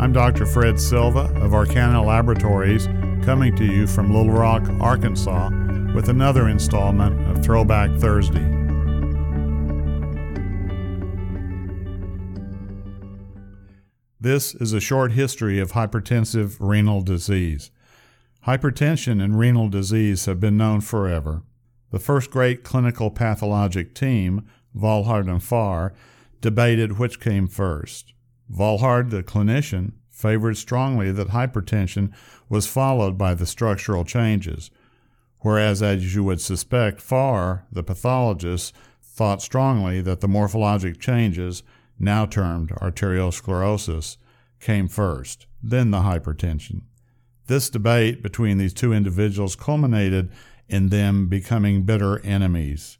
I'm Dr. Fred Silva of Arkana Laboratories, coming to you from Little Rock, Arkansas, with another installment of Throwback Thursday. This is a short history of hypertensive renal disease. Hypertension and renal disease have been known forever. The first great clinical pathologic team, Volhard and Fahr, debated which came first. Volhard, the clinician, favored strongly that hypertension was followed by the structural changes, whereas, as you would suspect, Fahr, the pathologist, thought strongly that the morphologic changes now termed arteriosclerosis, came first, then the hypertension. This debate between these two individuals culminated in them becoming bitter enemies.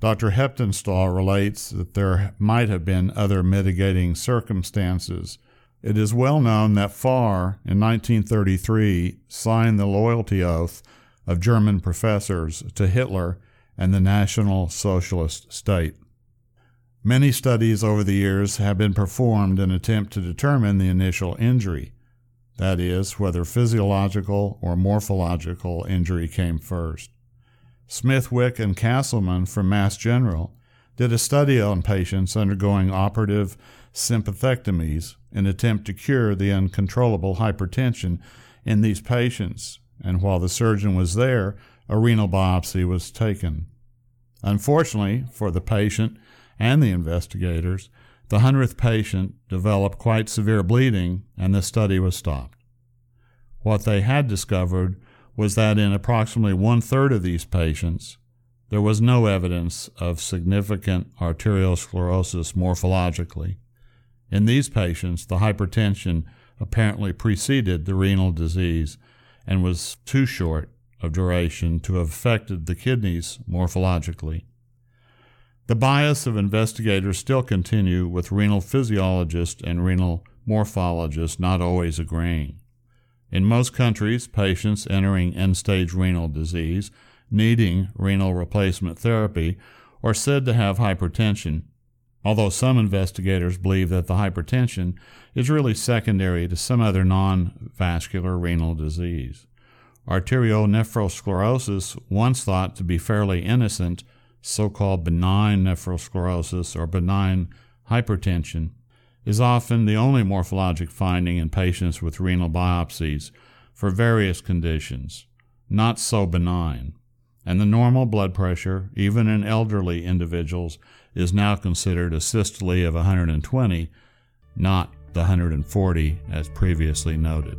Dr. Heptinstall relates that there might have been other mitigating circumstances. It is well known that Fahr, in 1933, signed the loyalty oath of German professors to Hitler and the National Socialist State. Many studies over the years have been performed in attempt to determine the initial injury, that is, whether physiological or morphological injury came first. Smithwick and Castleman from Mass General did a study on patients undergoing operative sympathectomies in an attempt to cure the uncontrollable hypertension in these patients, and while the surgeon was there, a renal biopsy was taken. Unfortunately for the patient and the investigators, the hundredth patient developed quite severe bleeding and the study was stopped. What they had discovered was that in approximately one third of these patients, there was no evidence of significant arteriosclerosis morphologically. In these patients, the hypertension apparently preceded the renal disease and was too short of duration to have affected the kidneys morphologically. The bias of investigators still continue with renal physiologists and renal morphologists not always agreeing. In most countries, patients entering end stage renal disease needing renal replacement therapy are said to have hypertension, although some investigators believe that the hypertension is really secondary to some other non vascular renal disease. Arterionephrosclerosis, once thought to be fairly innocent, so called benign nephrosclerosis or benign hypertension, is often the only morphologic finding in patients with renal biopsies for various conditions, not so benign, and the normal blood pressure, even in elderly individuals, is now considered a systole of 120, not the 140 as previously noted.